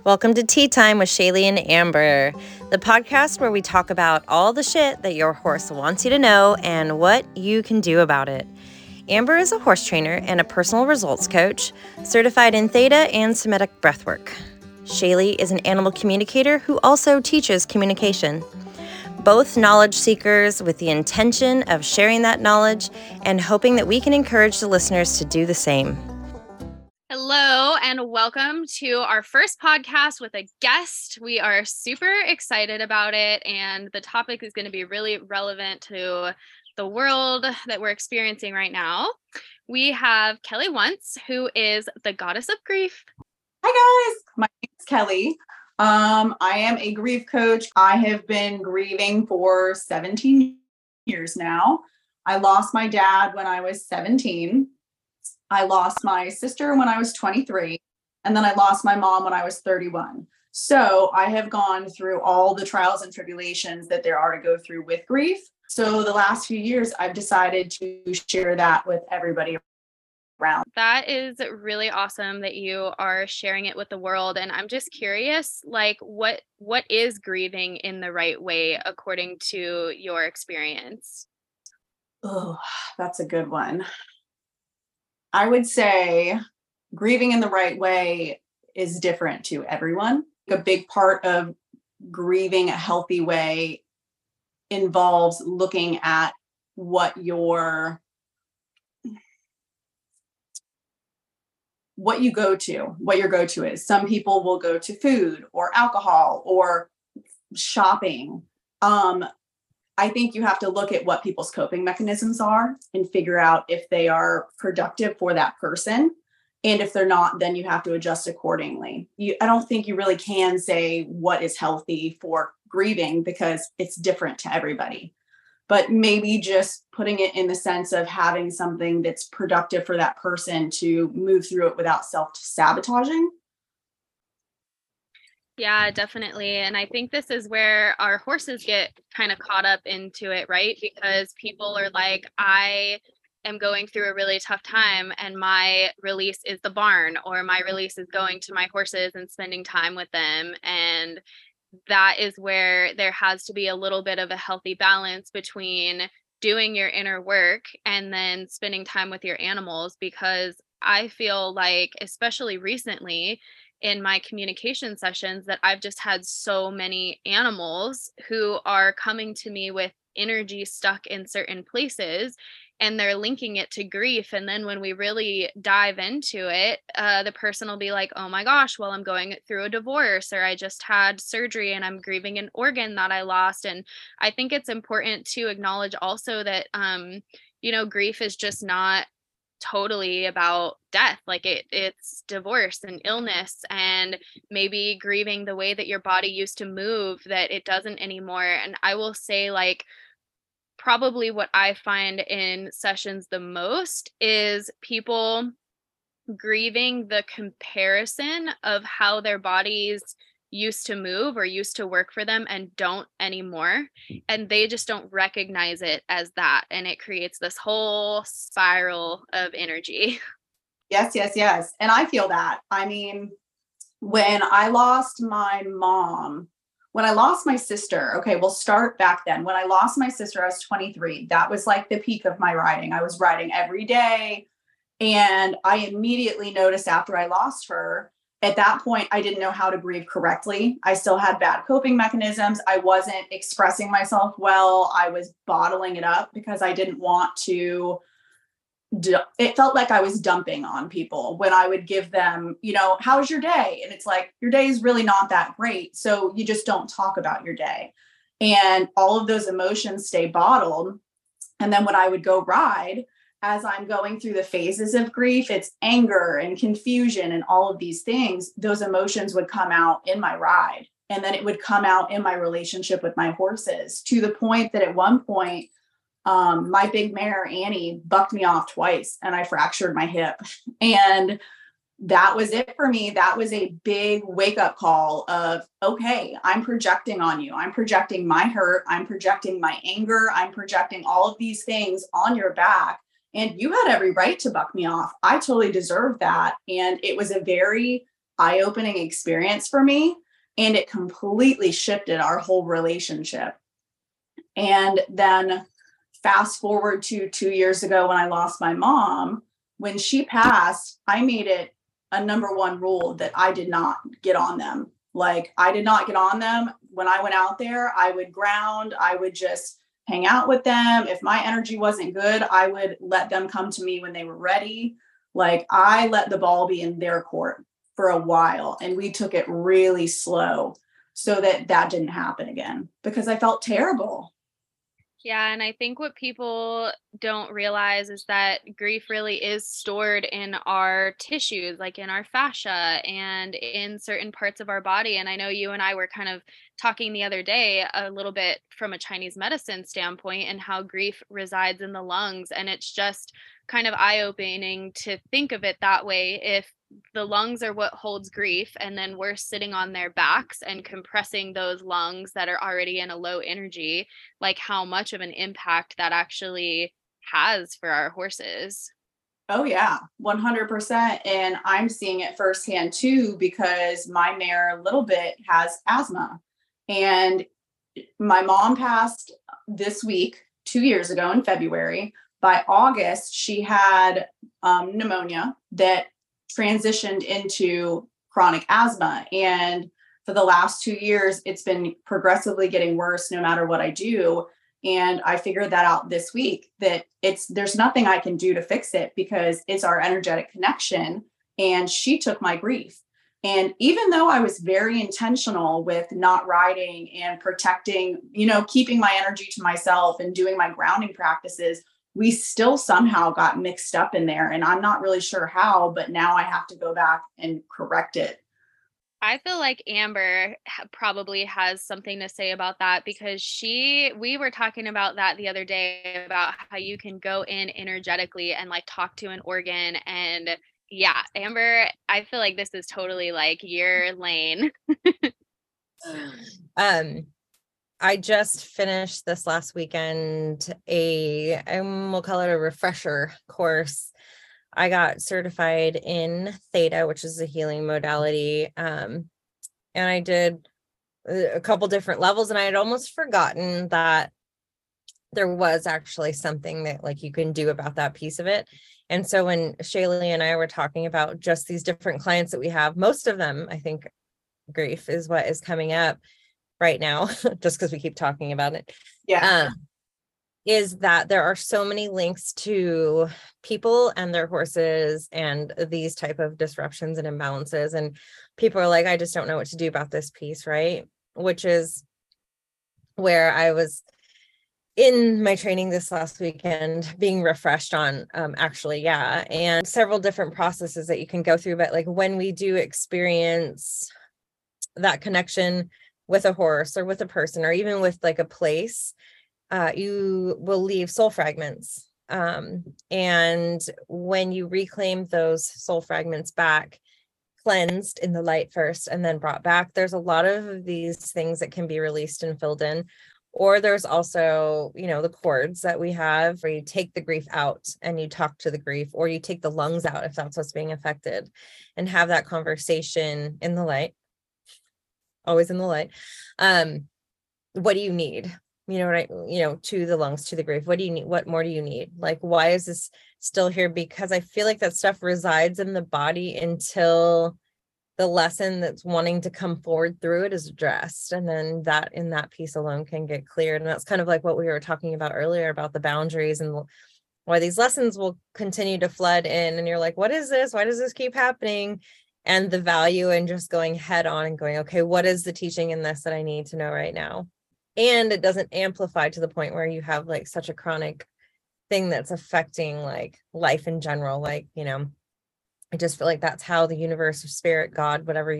Welcome to Tea Time with Shayleigh and Amber, the podcast where we talk about all the shit that your horse wants you to know and what you can do about it. Amber is a horse trainer and a personal results coach, certified in Theta and Somatic breathwork. Shayleigh is an animal communicator who also teaches communication. Both knowledge seekers with the intention of sharing that knowledge and hoping that we can encourage the listeners to do the same. Hello, and welcome to our first podcast with a guest. We are super excited about it, and the topic is going to be really relevant to the world that we're experiencing right now. We have Kelli Wantz, who is the goddess of grief. Hi, guys. My name is Kelly. Um, I am a grief coach. I have been grieving for 17 years now. I lost my dad when I was 17 I lost my sister when I was 23, and then I lost my mom when I was 31. So I have gone through all the trials and tribulations that there are to go through with grief. So the last few years, I've decided to share that with everybody around. That is really awesome that you are sharing it with the world and I'm just curious like what what is grieving in the right way according to your experience? Oh, that's a good one. I would say grieving in the right way is different to everyone. A big part of grieving a healthy way involves looking at what your what you go to, what your go to is. Some people will go to food or alcohol or shopping. Um, I think you have to look at what people's coping mechanisms are and figure out if they are productive for that person. And if they're not, then you have to adjust accordingly. You, I don't think you really can say what is healthy for grieving because it's different to everybody. But maybe just putting it in the sense of having something that's productive for that person to move through it without self sabotaging yeah, definitely. And I think this is where our horses get kind of caught up into it, right? Because people are like, I am going through a really tough time and my release is the barn or my release is going to my horses and spending time with them and that is where there has to be a little bit of a healthy balance between doing your inner work and then spending time with your animals because I feel like especially recently in my communication sessions that I've just had so many animals who are coming to me with energy stuck in certain places and they're linking it to grief and then when we really dive into it uh, the person will be like oh my gosh well i'm going through a divorce or i just had surgery and i'm grieving an organ that i lost and i think it's important to acknowledge also that um, you know grief is just not totally about death like it it's divorce and illness and maybe grieving the way that your body used to move that it doesn't anymore and i will say like probably what i find in sessions the most is people grieving the comparison of how their bodies used to move or used to work for them and don't anymore and they just don't recognize it as that and it creates this whole spiral of energy. Yes yes yes and i feel that. I mean when i lost my mom when i lost my sister okay we'll start back then. When i lost my sister i was 23 that was like the peak of my riding. I was riding every day and i immediately noticed after i lost her at that point i didn't know how to grieve correctly. I still had bad coping mechanisms. I wasn't expressing myself well. I was bottling it up because i didn't want to it felt like i was dumping on people when i would give them you know how's your day? And it's like your day is really not that great so you just don't talk about your day. And all of those emotions stay bottled. And then when i would go ride as I'm going through the phases of grief, it's anger and confusion and all of these things, those emotions would come out in my ride. And then it would come out in my relationship with my horses to the point that at one point, um, my big mare, Annie, bucked me off twice and I fractured my hip. And that was it for me. That was a big wake up call of, okay, I'm projecting on you. I'm projecting my hurt. I'm projecting my anger. I'm projecting all of these things on your back and you had every right to buck me off. I totally deserved that. And it was a very eye-opening experience for me and it completely shifted our whole relationship. And then fast forward to 2 years ago when I lost my mom, when she passed, I made it a number one rule that I did not get on them. Like I did not get on them when I went out there. I would ground, I would just hang out with them. If my energy wasn't good, I would let them come to me when they were ready. Like I let the ball be in their court for a while and we took it really slow so that that didn't happen again because I felt terrible. Yeah, and I think what people don't realize is that grief really is stored in our tissues, like in our fascia and in certain parts of our body. And I know you and I were kind of talking the other day a little bit from a Chinese medicine standpoint and how grief resides in the lungs. And it's just kind of eye opening to think of it that way if the lungs are what holds grief and then we're sitting on their backs and compressing those lungs that are already in a low energy like how much of an impact that actually has for our horses. Oh yeah 100% and i'm seeing it firsthand too because my mare little bit has asthma. And my mom passed this week two years ago in february. By august she had um, pneumonia that transitioned into chronic asthma. And for the last two years, it's been progressively getting worse no matter what I do. And I figured that out this week that it's there's nothing I can do to fix it because it's our energetic connection. And she took my grief. And even though I was very intentional with not riding and protecting, you know, keeping my energy to myself and doing my grounding practices, we still somehow got mixed up in there and i'm not really sure how but now i have to go back and correct it I feel like Amber probably has something to say about that because she, we were talking about that the other day about how you can go in energetically and like talk to an organ. And yeah, Amber, I feel like this is totally like your lane. um, I just finished this last weekend a um, we'll call it a refresher course. I got certified in theta, which is a healing modality. Um, and I did a couple different levels, and I had almost forgotten that there was actually something that like you can do about that piece of it. And so when Shayleigh and I were talking about just these different clients that we have, most of them, I think grief is what is coming up right now, just because we keep talking about it. Yeah. Um, is that there are so many links to people and their horses and these type of disruptions and imbalances and people are like i just don't know what to do about this piece right which is where i was in my training this last weekend being refreshed on um, actually yeah and several different processes that you can go through but like when we do experience that connection with a horse or with a person or even with like a place, uh, you will leave soul fragments. Um, and when you reclaim those soul fragments back, cleansed in the light first and then brought back, there's a lot of these things that can be released and filled in. Or there's also, you know, the cords that we have where you take the grief out and you talk to the grief, or you take the lungs out if that's what's being affected and have that conversation in the light always in the light. Um, what do you need? You know, right? You know, to the lungs, to the grave. What do you need? What more do you need? Like, why is this still here? Because I feel like that stuff resides in the body until the lesson that's wanting to come forward through it is addressed and then that in that piece alone can get cleared and that's kind of like what we were talking about earlier about the boundaries and why these lessons will continue to flood in and you're like what is this why does this keep happening and the value and just going head on and going, okay, what is the teaching in this that I need to know right now? And it doesn't amplify to the point where you have like such a chronic thing that's affecting like life in general. Like, you know, I just feel like that's how the universe or spirit, God, whatever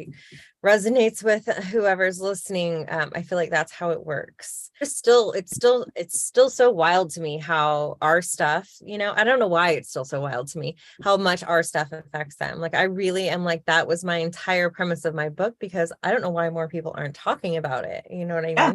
resonates with whoever's listening. Um, I feel like that's how it works. It's still, it's still, it's still so wild to me how our stuff, you know, I don't know why it's still so wild to me how much our stuff affects them. Like I really am like that was my entire premise of my book because I don't know why more people aren't talking about it. You know what I mean? Yeah.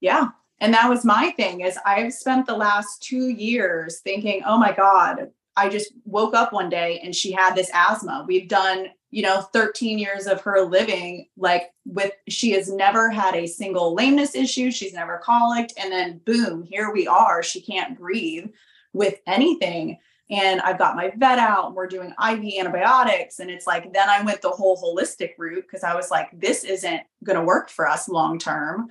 yeah. And that was my thing is I've spent the last two years thinking, oh my God, I just woke up one day and she had this asthma. We've done you know 13 years of her living like with she has never had a single lameness issue. She's never colicked. And then boom here we are. She can't breathe with anything. And i've got my vet out. And we're doing iv antibiotics. And it's like then i went the whole holistic route because i was like this isn't going to work for us long term.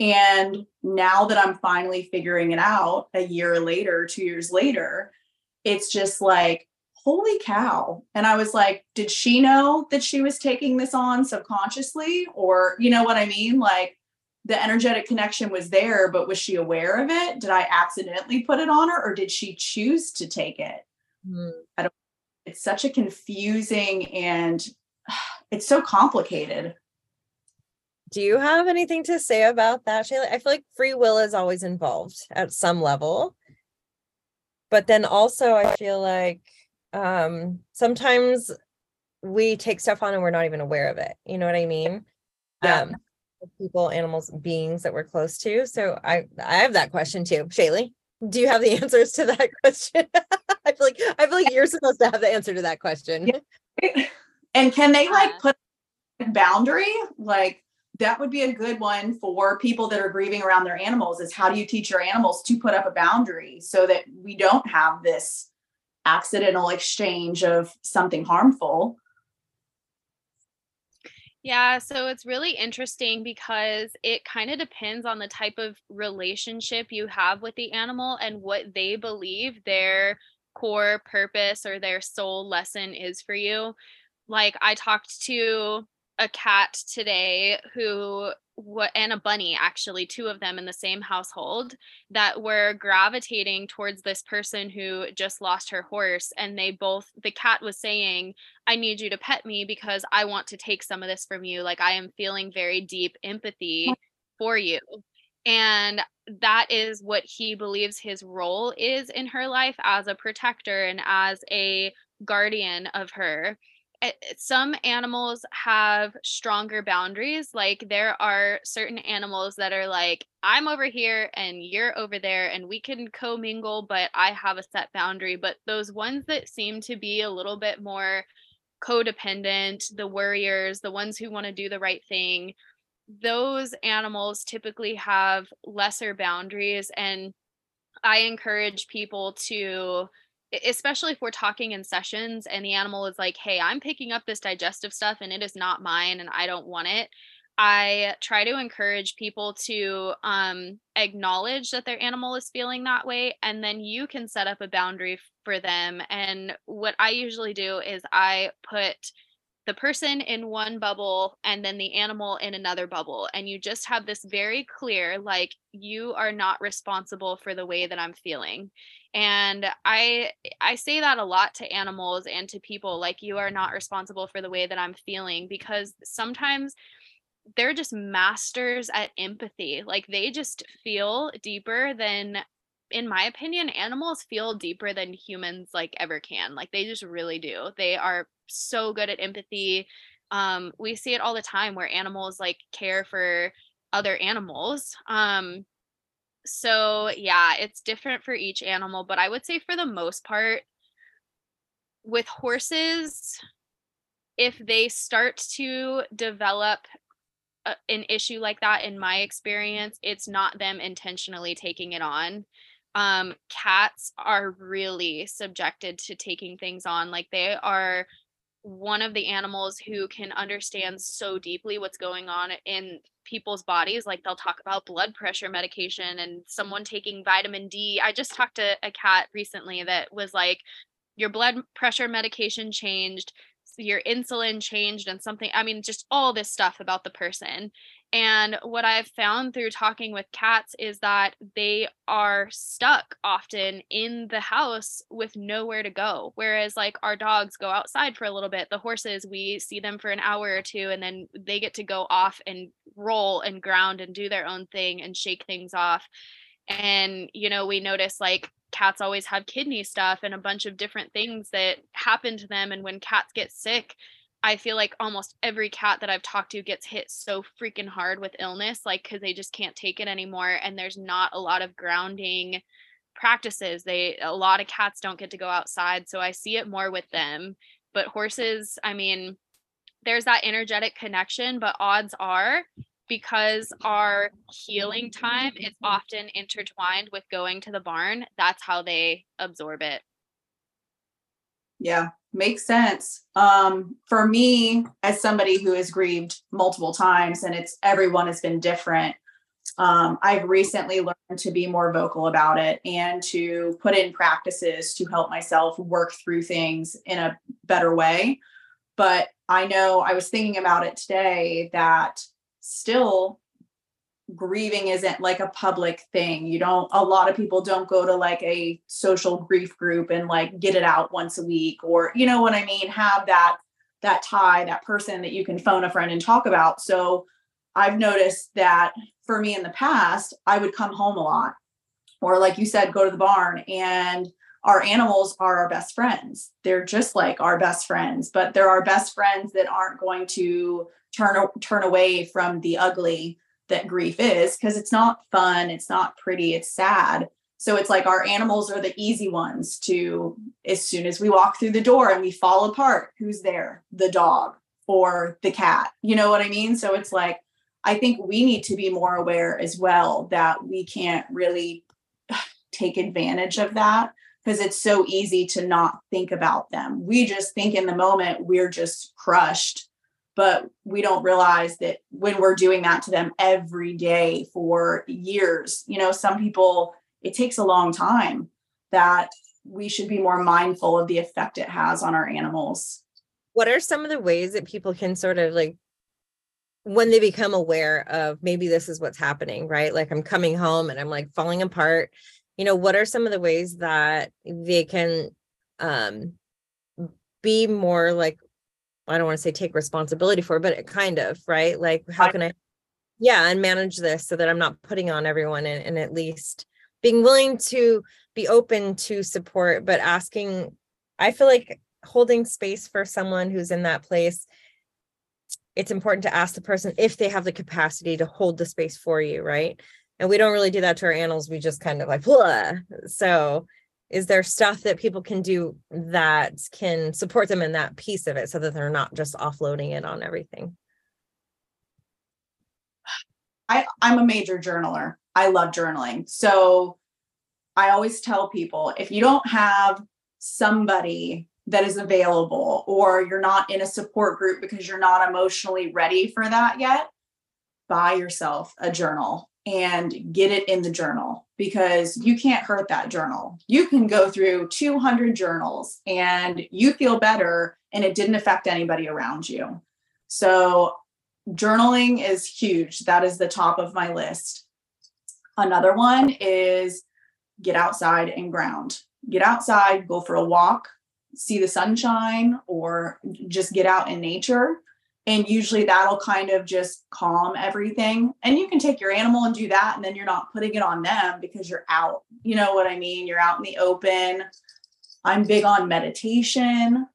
And now that i'm finally figuring it out a year later two years later it's just like holy cow. And I was like, did she know that she was taking this on subconsciously? Or, you know what I mean? Like the energetic connection was there, but was she aware of it? Did I accidentally put it on her or did she choose to take it? Mm. I don't, it's such a confusing and it's so complicated. Do you have anything to say about that, Shayla? I feel like free will is always involved at some level. But then also, I feel like um sometimes we take stuff on and we're not even aware of it you know what i mean? Yeah. um people animals beings that we're close to so i i have that question too. Shayleigh do you have the answers to that question? I feel like i feel like you're supposed to have the answer to that question. And can they like put a boundary like that would be a good one for people that are grieving around their animals is how do you teach your animals to put up a boundary so that we don't have this accidental exchange of something harmful. Yeah, so it's really interesting because it kind of depends on the type of relationship you have with the animal and what they believe their core purpose or their soul lesson is for you. Like I talked to a cat today who what and a bunny actually two of them in the same household that were gravitating towards this person who just lost her horse and they both the cat was saying i need you to pet me because i want to take some of this from you. Like i am feeling very deep empathy for you. And that is what he believes his role is in her life as a protector and as a guardian of her Eh, some animals have stronger boundaries like there are certain animals that are like i'm over here and you're over there and we can commingle but i have a set boundary but those ones that seem to be a little bit more codependent the worriers the ones who want to do the right thing those animals typically have lesser boundaries and i encourage people to especially if we're talking in sessions and the animal is like, hey, I'm picking up this digestive stuff and it is not mine and I don't want it. I try to encourage people to um, acknowledge that their animal is feeling that way, and then you can set up a boundary for them. And what I usually do is I put the person in one bubble and then the animal in another bubble. And you just have this very clear, like, you are not responsible for the way that I'm feeling and i i say that a lot to animals and to people like you are not responsible for the way that i'm feeling because sometimes they're just masters at empathy like they just feel deeper than in my opinion animals feel deeper than humans like ever can like they just really do they are so good at empathy um we see it all the time where animals like care for other animals um so yeah, it's different for each animal, but I would say for the most part, with horses, if they start to develop a, an issue like that, in my experience, it's not them intentionally taking it on. Um, cats are really subjected to taking things on. Like they are one of the animals who can understand so deeply what's going on in people's bodies like they'll talk about blood pressure medication and someone taking vitamin D. I just talked to a cat recently that was like your blood pressure medication changed, your insulin changed and something I mean just all this stuff about the person. And what I've found through talking with cats is that they are stuck often in the house with nowhere to go. Whereas, like, our dogs go outside for a little bit. The horses, we see them for an hour or two and then they get to go off and roll and ground and do their own thing and shake things off. And, you know, we notice like cats always have kidney stuff and a bunch of different things that happen to them. And when cats get sick, I feel like almost every cat that I've talked to gets hit so freaking hard with illness, like because they just can't take it anymore. And there's not a lot of grounding practices. They a lot of cats don't get to go outside, so I see it more with them. But horses, I mean, there's that energetic connection, but odds are because our healing time is often intertwined with going to the barn, that's how they absorb it. Yeah, makes sense. Um, for me, as somebody who has grieved multiple times and it's everyone has been different, um, I've recently learned to be more vocal about it and to put in practices to help myself work through things in a better way. But I know I was thinking about it today that still grieving isn't like a public thing. You don't, a lot of people don't go to like a social grief group and like get it out once a week or, you know what I mean? Have that, that tie, that person that you can phone a friend and talk about. So I've noticed that for me in the past, I would come home a lot or like you said, go to the barn and our animals are our best friends. They're just like our best friends, but they're our best friends that aren't going to turn turn away from the ugly that grief is because it's not fun, it's not pretty, it's sad. So it's like our animals are the easy ones to, as soon as we walk through the door and we fall apart, who's there? The dog or the cat. You know what I mean? So it's like, I think we need to be more aware as well that we can't really take advantage of that because it's so easy to not think about them. We just think in the moment we're just crushed but we don't realize that when we're doing that to them every day for years you know some people it takes a long time that we should be more mindful of the effect it has on our animals. What are some of the ways that people can sort of like when they become aware of maybe this is what's happening right? Like i'm coming home and i'm like falling apart. You know what are some of the ways that they can um be more like I don't want to say take responsibility for, but it kind of, right? Like, how can I, yeah, and manage this so that I'm not putting on everyone and, and at least being willing to be open to support, but asking, I feel like holding space for someone who's in that place. It's important to ask the person if they have the capacity to hold the space for you, right? And we don't really do that to our animals. We just kind of like, Blah. so is there stuff that people can do that can support them in that piece of it so that they're not just offloading it on everything? I, i'm a major journaler. I love journaling. So i always tell people if you don't have somebody that is available or you're not in a support group because you're not emotionally ready for that yet buy yourself a journal and get it in the journal because you can't hurt that journal. You can go through 200 journals and you feel better and it didn't affect anybody around you. So, journaling is huge. That is the top of my list. Another one is get outside and ground. Get outside, go for a walk, see the sunshine, or just get out in nature and usually that'll kind of just calm everything. And you can take your animal and do that and then you're not putting it on them because you're out. You know what i mean? You're out in the open. I'm big on meditation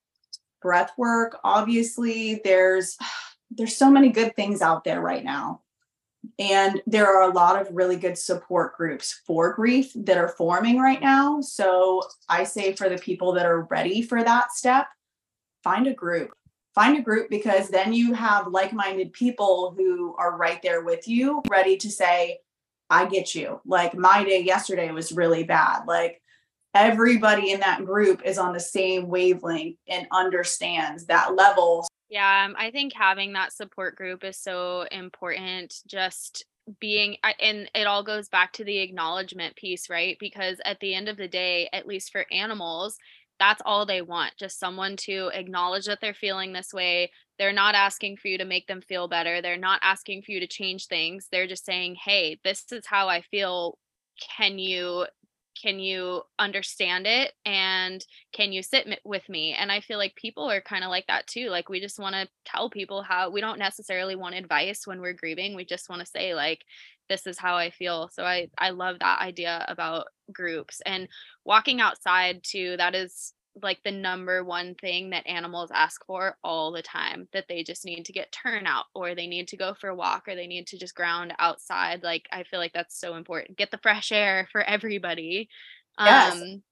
breath work. Obviously there's there's so many good things out there right now. And there are a lot of really good support groups for grief that are forming right now. So i say for the people that are ready for that step find a group find a group because then you have like-minded people who are right there with you ready to say i get you. Like my day yesterday was really bad. Like everybody in that group is on the same wavelength and understands that level. Yeah um, i think having that support group is so important. Just being and it all goes back to the acknowledgement piece right? Because at the end of the day at least for animals that's all they want just someone to acknowledge that they're feeling this way. They're not asking for you to make them feel better. They're not asking for you to change things. They're just saying hey this is how i feel. Can you can you understand it and can you sit with me and i feel like people are kind of like that too like we just want to tell people how we don't necessarily want advice when we're grieving we just want to say like this is how I feel. So I I love that idea about groups and walking outside too. That is like the number one thing that animals ask for all the time that they just need to get turnout or they need to go for a walk or they need to just ground outside like i feel like that's so important get the fresh air for everybody yes. um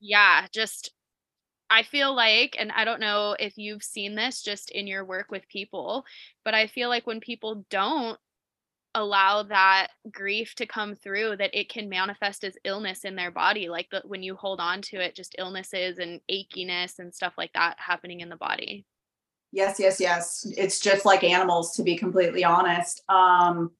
yeah just I feel like, and I don't know if you've seen this just in your work with people, but I feel like when people don't allow that grief to come through that it can manifest as illness in their body like the, when you hold on to it just illnesses and achiness and stuff like that happening in the body. Yes yes yes. It's just like animals to be completely honest. Um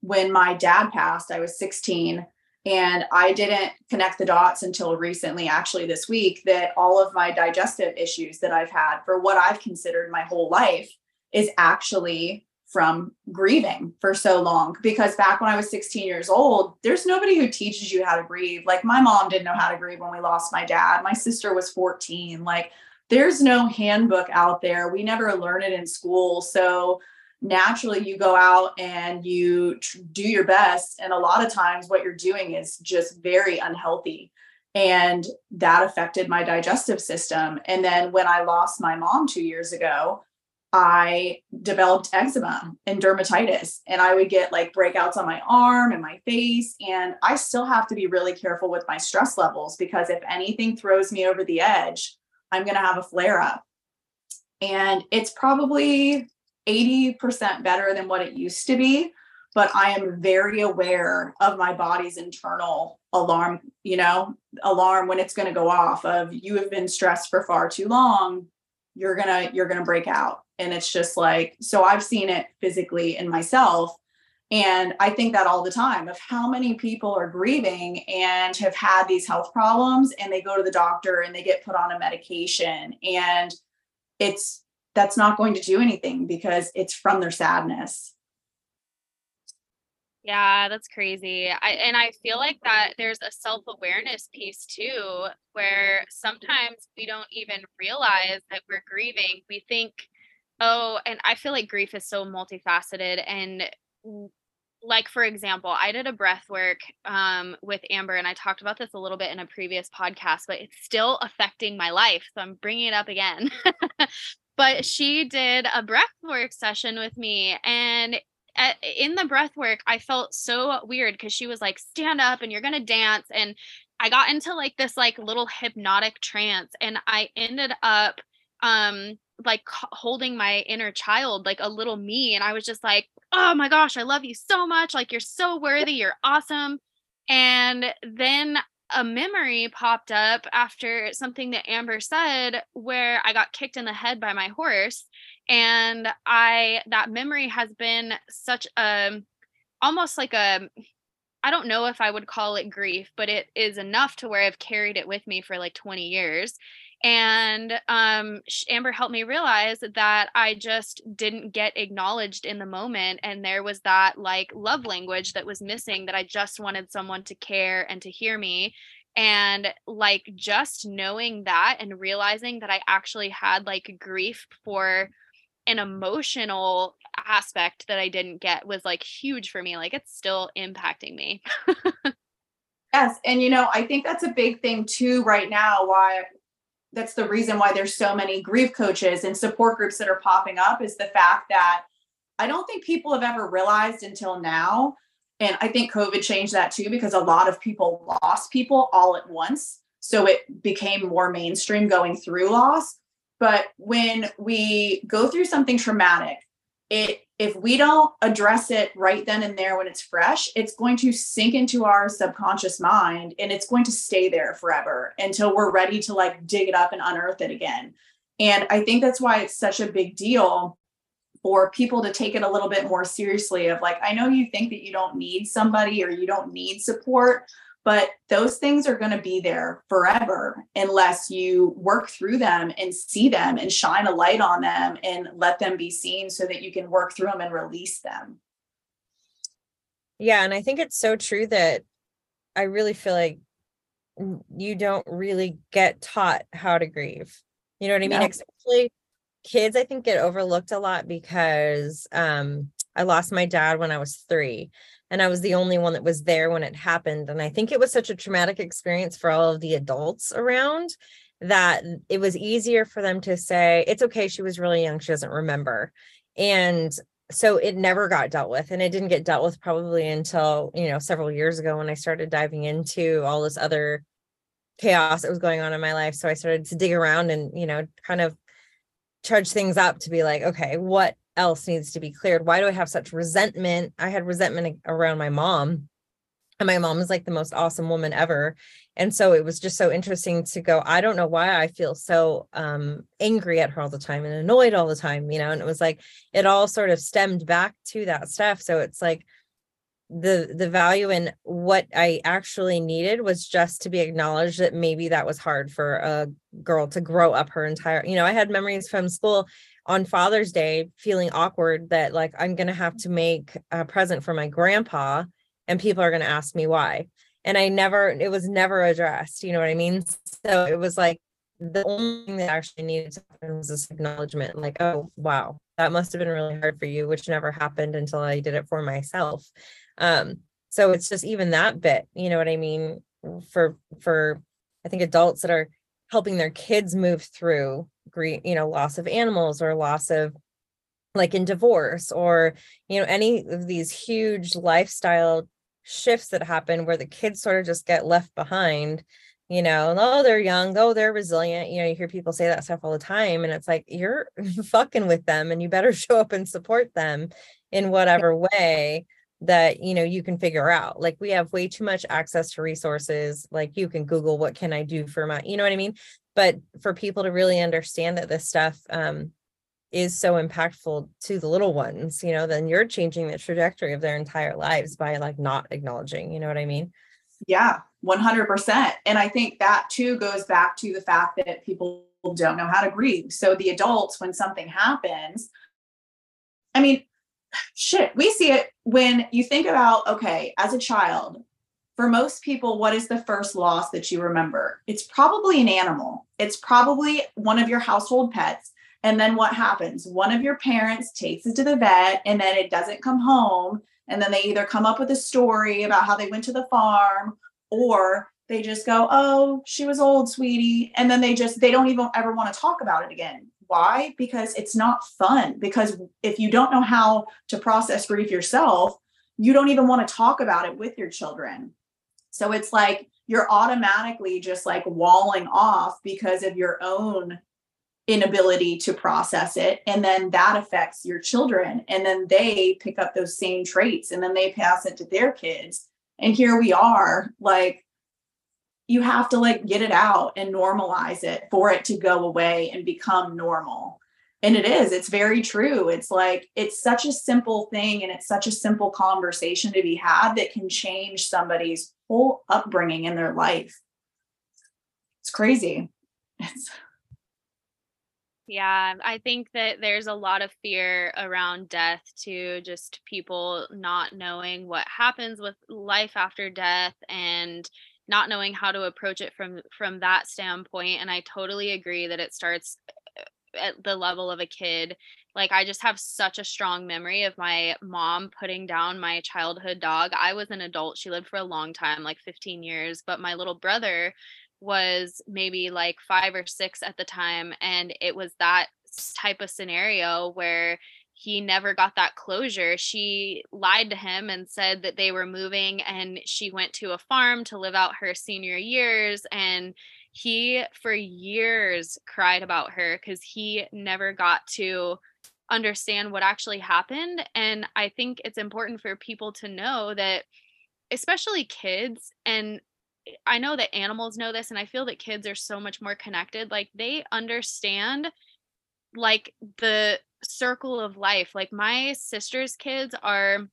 when my dad passed i was 16 and i didn't connect the dots until recently actually this week that all of my digestive issues that i've had for what i've considered my whole life is actually from grieving for so long because back when I was 16 years old, there's nobody who teaches you how to grieve. Like my mom didn't know how to grieve when we lost my dad. My sister was 14. Like there's no handbook out there. We never learn it in school. So naturally you go out and you tr- do your best and a lot of times what you're doing is just very unhealthy and that affected my digestive system and then when i lost my mom 2 years ago I developed eczema and dermatitis, and I would get like breakouts on my arm and my face. And I still have to be really careful with my stress levels because if anything throws me over the edge, I'm going to have a flare up. And it's probably 80% better than what it used to be, but I am very aware of my body's internal alarm, you know, alarm when it's going to go off of you have been stressed for far too long, you're going to you're going to break out and it's just like so i've seen it physically in myself and i think that all the time of how many people are grieving and have had these health problems and they go to the doctor and they get put on a medication and it's that's not going to do anything because it's from their sadness yeah, that's crazy. I and I feel like that there's a self-awareness piece too where sometimes we don't even realize that we're grieving. We think Oh, and I feel like grief is so multifaceted and like for example, I did a breath work um, with Amber, and I talked about this a little bit in a previous podcast, but it's still affecting my life, so I'm bringing it up again. but she did a breath work session with me, and at, in the breath work, I felt so weird because she was like, "Stand up, and you're gonna dance," and I got into like this like little hypnotic trance, and I ended up um like holding my inner child like a little me and i was just like oh my gosh i love you so much like you're so worthy you're awesome. And then a memory popped up after something that amber said where i got kicked in the head by my horse and i that memory has been such a almost like a I don't know if I would call it grief, but it is enough to where I've carried it with me for like 20 years and um, amber helped me realize that i just didn't get acknowledged in the moment and there was that like love language that was missing that i just wanted someone to care and to hear me. And like just knowing that and realizing that i actually had like grief for an emotional aspect that i didn't get was like huge for me like it's still impacting me. Yes and you know i think that's a big thing too right now why that's the reason why there's so many grief coaches and support groups that are popping up is the fact that I don't think people have ever realized until now. And I think COVID changed that too, because a lot of people lost people all at once. So it became more mainstream going through loss. But when we go through something traumatic, it if we don't address it right then and there when it's fresh, it's going to sink into our subconscious mind and it's going to stay there forever until we're ready to like dig it up and unearth it again. And I think that's why it's such a big deal for people to take it a little bit more seriously of like I know you think that you don't need somebody or you don't need support, but those things are going to be there forever unless you work through them and see them and shine a light on them and let them be seen so that you can work through them and release them. Yeah. And I think it's so true that I really feel like you don't really get taught how to grieve. You know what I mean? Especially kids, I think get overlooked a lot because um, I lost my dad when I was three and I was the only one that was there when it happened. And I think it was such a traumatic experience for all of the adults around that it was easier for them to say, it's okay, she was really young, she doesn't remember. And so it never got dealt with. And it didn't get dealt with probably until, you know, several years ago when I started diving into all this other chaos that was going on in my life. So I started to dig around and, you know, kind of charge things up to be like, okay, what else needs to be cleared? Why do I have such resentment? I had resentment around my mom. And my mom is like the most awesome woman ever. And so it was just so interesting to go, I don't know why I feel so um angry at her all the time and annoyed all the time, you know. And it was like it all sort of stemmed back to that stuff. So it's like the the value in what I actually needed was just to be acknowledged that maybe that was hard for a girl to grow up her entire you know I had memories from school on Father's Day feeling awkward that like I'm going to have to make a present for my grandpa and people are going to ask me why. And I never it was never addressed you know what I mean? So it was like the only thing that actually needed to happen was this acknowledgement like oh wow that must have been really hard for you which never happened until I did it for myself. Um so it's just even that bit you know what i mean? For for i think adults that are helping their kids move through grief you know loss of animals or loss of like in divorce or you know any of these huge lifestyle shifts that happen where the kids sort of just get left behind you know oh they're young. Oh they're resilient. You know you hear people say that stuff all the time and it's like you're fucking with them and you better show up and support them in whatever way that you know you can figure out. Like we have way too much access to resources. Like you can google what can i do for my you know what i mean but for people to really understand that this stuff um is so impactful to the little ones you know then you're changing the trajectory of their entire lives by like not acknowledging you know what i mean? Yeah 100% and i think that too goes back to the fact that people don't know how to grieve so the adults when something happens i mean shit, we see it when you think about, okay, as a child, for most people, what is the first loss that you remember? It's probably an animal, it's probably one of your household pets. And then what happens? One of your parents takes it to the vet and then it doesn't come home. And then they either come up with a story about how they went to the farm or they just go, Oh, she was old, sweetie. And then they just, they don't even ever want to talk about it again. Why? Because it's not fun. Because if you don't know how to process grief yourself, you don't even want to talk about it with your children. So it's like you're automatically just like walling off because of your own inability to process it. And then that affects your children. And then they pick up those same traits and then they pass it to their kids. And here we are, like you have to like get it out and normalize it for it to go away and become normal. And it is, it's very true. It's like, it's such a simple thing and it's such a simple conversation to be had that can change somebody's whole upbringing in their life. It's crazy. It's, yeah, I think that there's a lot of fear around death too, just people not knowing what happens with life after death and not knowing how to approach it from from that standpoint and i totally agree that it starts uh, at the level of a kid like i just have such a strong memory of my mom putting down my childhood dog i was an adult she lived for a long time like 15 years but my little brother was maybe like 5 or 6 at the time and it was that type of scenario where he never got that closure. She lied to him and said that they were moving and she went to a farm to live out her senior years. And he, for years, cried about her because he never got to understand what actually happened. And I think it's important for people to know that, especially kids, and eh, I know that animals know this, and I feel that kids are so much more connected. Like they understand like the circle of life. Like my sister's kids are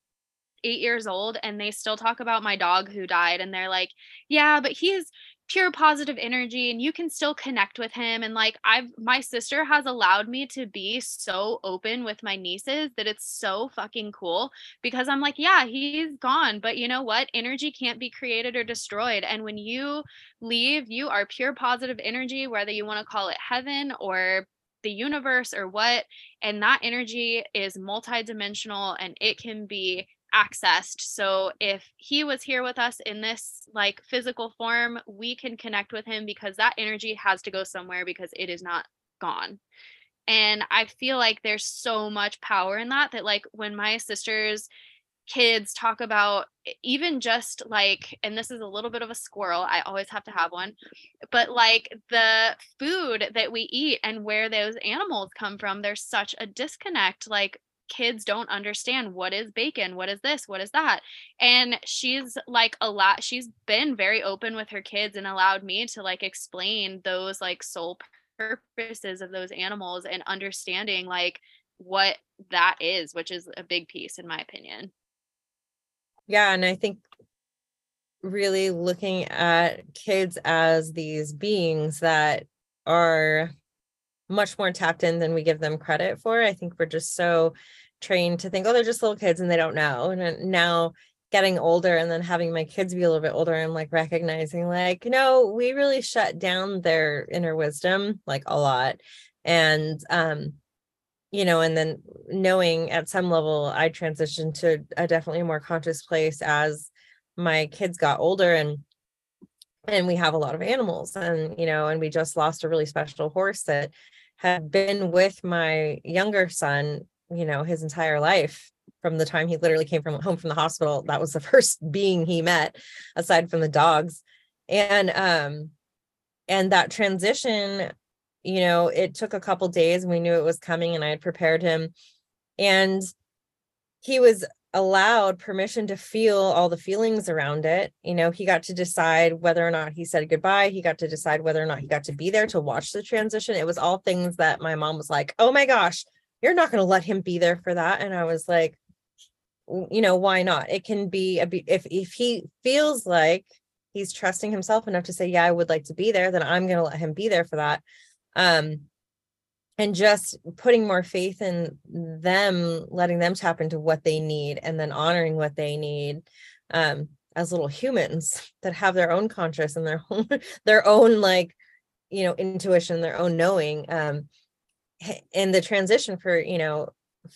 eight years old and they still talk about my dog who died. And they're like, yeah, but he's pure positive energy and you can still connect with him and like I've my sister has allowed me to be so open with my nieces that it's so fucking cool because I'm like yeah he's gone but you know what? Energy can't be created or destroyed and when you leave you are pure positive energy whether you want to call it heaven or the universe or what and that energy is multidimensional and it can be accessed so if he was here with us in this like physical form we can connect with him because that energy has to go somewhere because it is not gone. And i feel like there's so much power in that that like when my sisters kids talk about even just like and this is a little bit of a squirrel i always have to have one but like the food that we eat and where those animals come from there's such a disconnect like kids don't understand what is bacon what is this what is that. And she's like a lot she's been very open with her kids and allowed me to like explain those like sole purposes of those animals and understanding like what that is which is a big piece in my opinion. Yeah and i think really looking at kids as these beings that are much more tapped in than we give them credit for. I think we're just so trained to think, oh, they're just little kids and they don't know. And now getting older and then having my kids be a little bit older, I'm like recognizing, like, no, we really shut down their inner wisdom like a lot. And, um, you know, and then knowing at some level, I transitioned to a definitely more conscious place as my kids got older and and we have a lot of animals and you know and we just lost a really special horse that had been with my younger son, you know, his entire life from the time he literally came from home from the hospital. That was the first being he met aside from the dogs. And um and that transition, you know, it took a couple days we knew it was coming and I had prepared him and he was allowed permission to feel all the feelings around it. You know, he got to decide whether or not he said goodbye. He got to decide whether or not he got to be there to watch the transition. It was all things that my mom was like, oh my gosh, you're not going to let him be there for that. And I was like, you know, why not? It can be a, if, if he feels like he's trusting himself enough to say, yeah, I would like to be there, then I'm going to let him be there for that. Um, and just putting more faith in them letting them tap into what they need and then honoring what they need um, as little humans that have their own conscious and their own their own like you know intuition their own knowing um and the transition for you know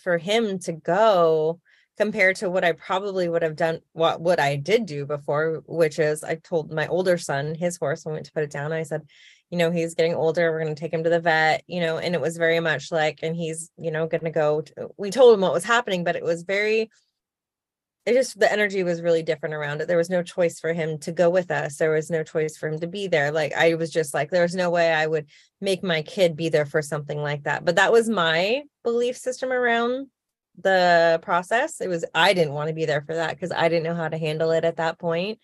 for him to go compared to what I probably would have done what what I did do before which is I told my older son his horse I went to put it down I said you know, he's getting older. We're going to take him to the vet, you know, and it was very much like, and he's, you know, going to go. We told him what was happening, but it was very, it just, the energy was really different around it. There was no choice for him to go with us. There was no choice for him to be there. Like, I was just like, there was no way I would make my kid be there for something like that. But that was my belief system around the process. It was, I didn't want to be there for that because I didn't know how to handle it at that point.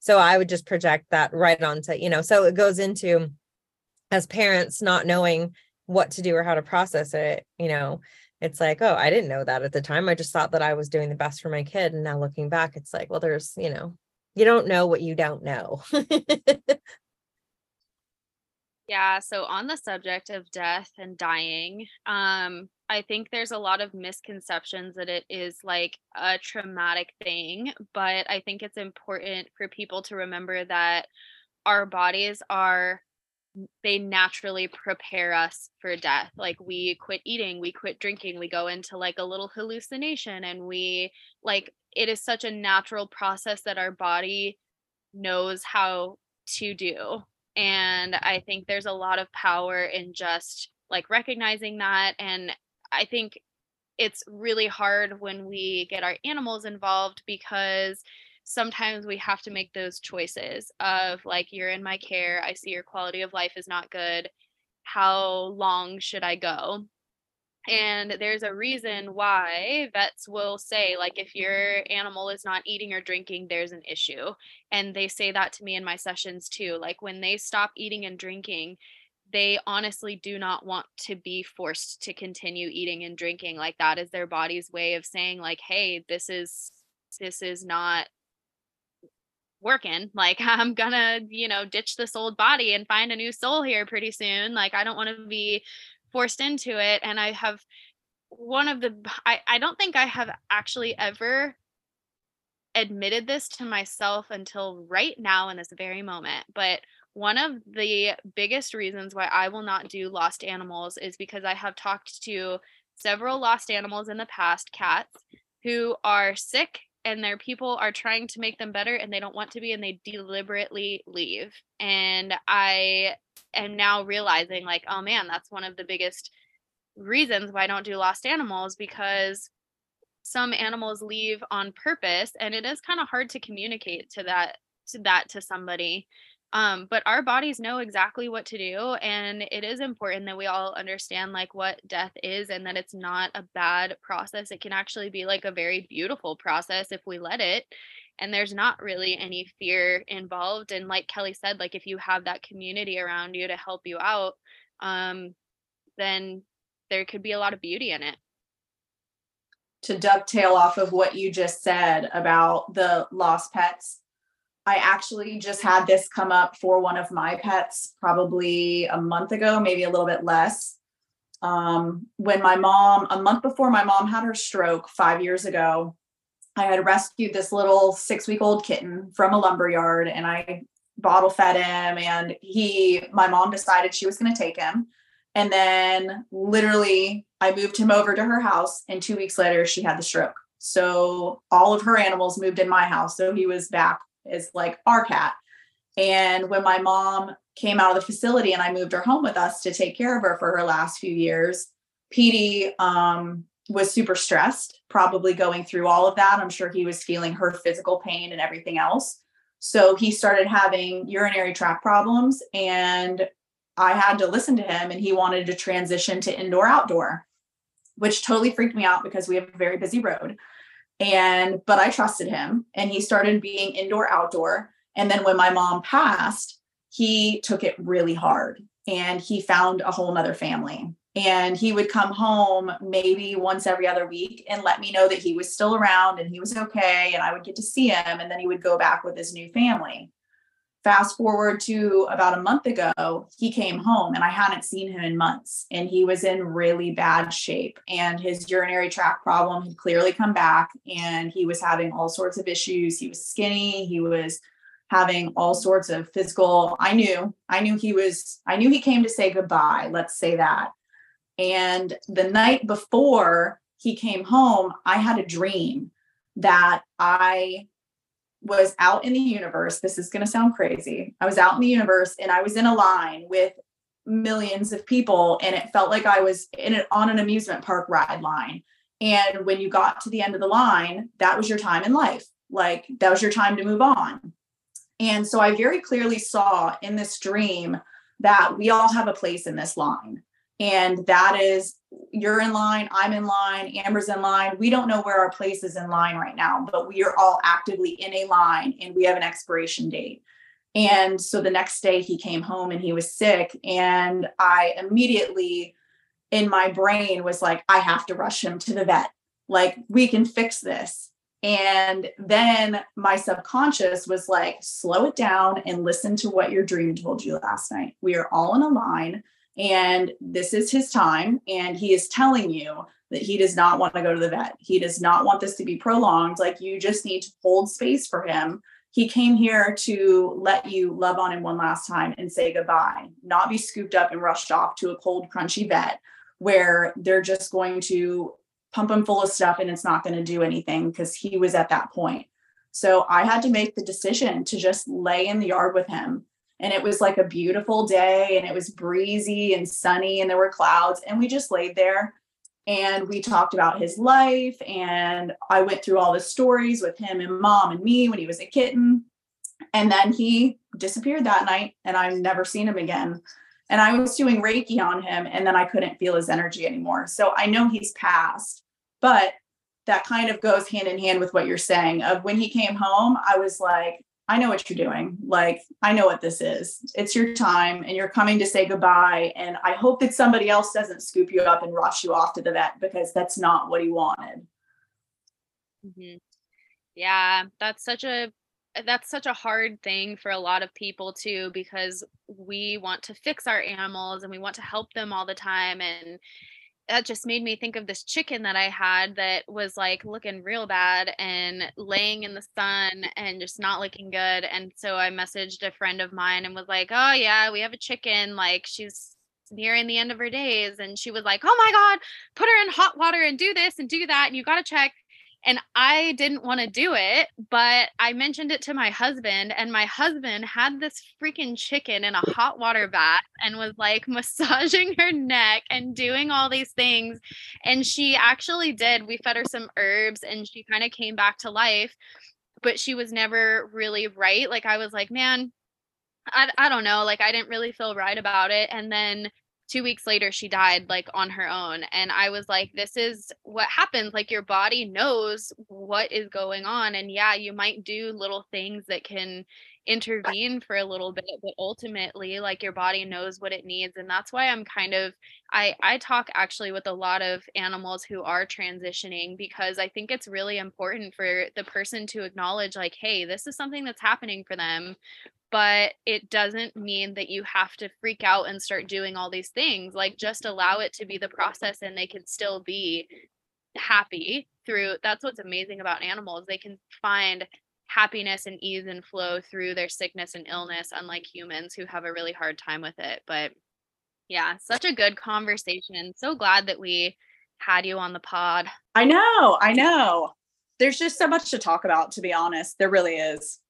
So I would just project that right onto, you know, so it goes into, as parents not knowing what to do or how to process it you know it's like oh i didn't know that at the time. I just thought that i was doing the best for my kid. And now looking back it's like well there's you know you don't know what you don't know. Yeah so on the subject of death and dying um i think there's a lot of misconceptions that it is like a traumatic thing but i think it's important for people to remember that our bodies are they naturally prepare us for death. Like we quit eating we quit drinking we go into like a little hallucination and we like it is such a natural process that our body knows how to do and i think there's a lot of power in just like recognizing that and i think it's really hard when we get our animals involved because sometimes we have to make those choices of like you're in my care. I see your quality of life is not good. How long should i go? And there's a reason why vets will say like if your animal is not eating or drinking there's an issue. And they say that to me in my sessions too like when they stop eating and drinking they honestly do not want to be forced to continue eating and drinking like that is their body's way of saying like hey this is this is not working. Like I'm gonna, you know, ditch this old body and find a new soul here pretty soon. Like I don't want to be forced into it. And I have one of the I, I don't think I have actually ever admitted this to myself until right now in this very moment. But one of the biggest reasons why I will not do lost animals is because I have talked to several lost animals in the past, cats, who are sick and their people are trying to make them better and they don't want to be and they deliberately leave. And I am now realizing like, oh man, that's one of the biggest reasons why I don't do lost animals because some animals leave on purpose and it is kind of hard to communicate to that to that to somebody um, but our bodies know exactly what to do and it is important that we all understand like what death is and that it's not a bad process. It can actually be like a very beautiful process if we let it and there's not really any fear involved and like Kelli said like if you have that community around you to help you out um, then there could be a lot of beauty in it. To dovetail off of what you just said about the lost pets I actually just had this come up for one of my pets probably a month ago, maybe a little bit less. Um, when my mom, a month before my mom had her stroke five years ago, I had rescued this little six week old kitten from a lumber yard and I bottle fed him. And he, my mom decided she was going to take him. And then literally, I moved him over to her house. And two weeks later, she had the stroke. So all of her animals moved in my house. So he was back is like our cat. And when my mom came out of the facility and I moved her home with us to take care of her for her last few years, Petey um, was super stressed, probably going through all of that. I'm sure he was feeling her physical pain and everything else. So he started having urinary tract problems, and I had to listen to him, and he wanted to transition to indoor outdoor, which totally freaked me out because we have a very busy road. And, but I trusted him and he started being indoor outdoor. And then when my mom passed, he took it really hard and he found a whole nother family. And he would come home maybe once every other week and let me know that he was still around and he was okay. And I would get to see him. And then he would go back with his new family. Fast forward to about a month ago, he came home and I hadn't seen him in months and he was in really bad shape. And his urinary tract problem had clearly come back and he was having all sorts of issues. He was skinny, he was having all sorts of physical. I knew, I knew he was, I knew he came to say goodbye. Let's say that. And the night before he came home, I had a dream that I was out in the universe. This is going to sound crazy. I was out in the universe and I was in a line with millions of people and it felt like I was in it on an amusement park ride line. And when you got to the end of the line, that was your time in life. Like that was your time to move on. And so I very clearly saw in this dream that we all have a place in this line. And that is you're in line, I'm in line, Amber's in line. We don't know where our place is in line right now, but we are all actively in a line and we have an expiration date. And so the next day he came home and he was sick. And I immediately in my brain was like, I have to rush him to the vet. Like, we can fix this. And then my subconscious was like, slow it down and listen to what your dream told you last night. We are all in a line and this is his time and he is telling you that he does not want to go to the vet. He does not want this to be prolonged. Like you just need to hold space for him. He came here to let you love on him one last time and say goodbye not be scooped up and rushed off to a cold crunchy vet where they're just going to pump him full of stuff and it's not going to do anything because he was at that point. So i had to make the decision to just lay in the yard with him and it was like a beautiful day and it was breezy and sunny and there were clouds and we just laid there. And we talked about his life and i went through all the stories with him and mom and me when he was a kitten. And then he disappeared that night and i've never seen him again. And i was doing reiki on him and then i couldn't feel his energy anymore. So i know he's passed but that kind of goes hand in hand with what you're saying. Of when he came home i was like I know what you're doing. Like, I know what this is. It's your time and you're coming to say goodbye. And I hope that somebody else doesn't scoop you up and rush you off to the vet because that's not what he wanted. Mm-hmm. Yeah, that's such a that's such a hard thing for a lot of people too because we want to fix our animals and we want to help them all the time and that just made me think of this chicken that I had that was like looking real bad and laying in the sun and just not looking good. And so I messaged a friend of mine and was like, Oh, yeah, we have a chicken. Like she's nearing the end of her days. And she was like, Oh my God, put her in hot water and do this and do that. And you got to check. And I didn't want to do it, but I mentioned it to my husband, and my husband had this freaking chicken in a hot water bath and was like massaging her neck and doing all these things. And she actually did. We fed her some herbs and she kind of came back to life, but she was never really right. Like, I was like, man, I, I don't know. Like, I didn't really feel right about it. And then two weeks later she died like on her own and i was like this is what happens like your body knows what is going on and yeah you might do little things that can intervene for a little bit but ultimately like your body knows what it needs and that's why i'm kind of i i talk actually with a lot of animals who are transitioning because i think it's really important for the person to acknowledge like hey this is something that's happening for them but it doesn't mean that you have to freak out and start doing all these things like just allow it to be the process and they can still be happy through that's what's amazing about animals they can find happiness and ease and flow through their sickness and illness unlike humans who have a really hard time with it but yeah such a good conversation so glad that we had you on the pod. I know i know. There's just so much to talk about to be honest there really is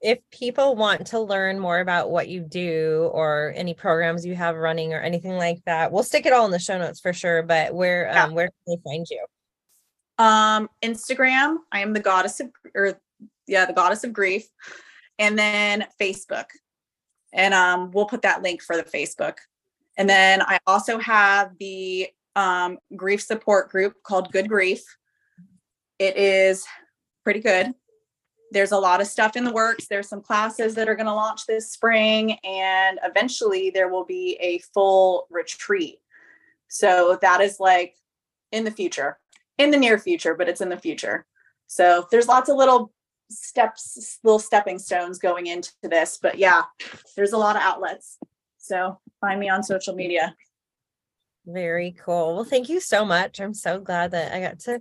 if people want to learn more about what you do or any programs you have running or anything like that, we'll stick it all in the show notes for sure. But where yeah. um, where can they find you? Um, Instagram, I am the goddess of or yeah, the goddess of grief, and then Facebook. And um, we'll put that link for the Facebook. And then I also have the um, grief support group called Good Grief. It is pretty good there's a lot of stuff in the works. There's some classes that are going to launch this spring, and eventually there will be a full retreat. So that is like in the future, in the near future, but it's in the future. So there's lots of little steps, little stepping stones going into this. But yeah, there's a lot of outlets. So find me on social media. Very cool. Well, thank you so much. I'm so glad that I got to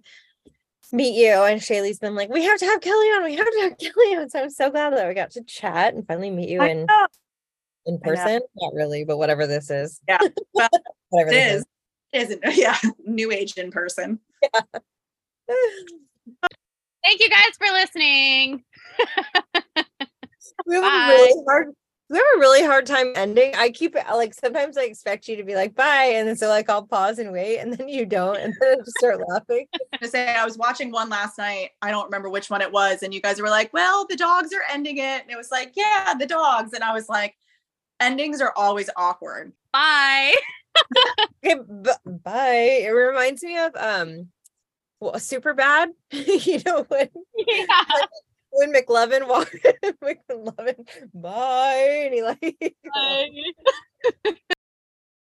meet you. And Shayleigh's been like, we have to have Kelli on. We have to have Kelli on. So I'm so glad that we got to chat and finally meet you in in person. Not really, but whatever this is. Yeah. Well, whatever it is. is. Isn't yeah, new age in person. Yeah. Thank you guys for listening. we have Bye. a really hard we have a really hard time ending. I keep like sometimes I expect you to be like bye, and then so like I'll pause and wait, and then you don't, and then I just start laughing. To say I was watching one last night. I don't remember which one it was, and you guys were like, "Well, the dogs are ending it," and it was like, "Yeah, the dogs," and I was like, "Endings are always awkward." Bye. okay, b- bye. It reminds me of um, well, super bad. you know when yeah. Like, when McLovin walked, McLovin, bye, and he like. Bye.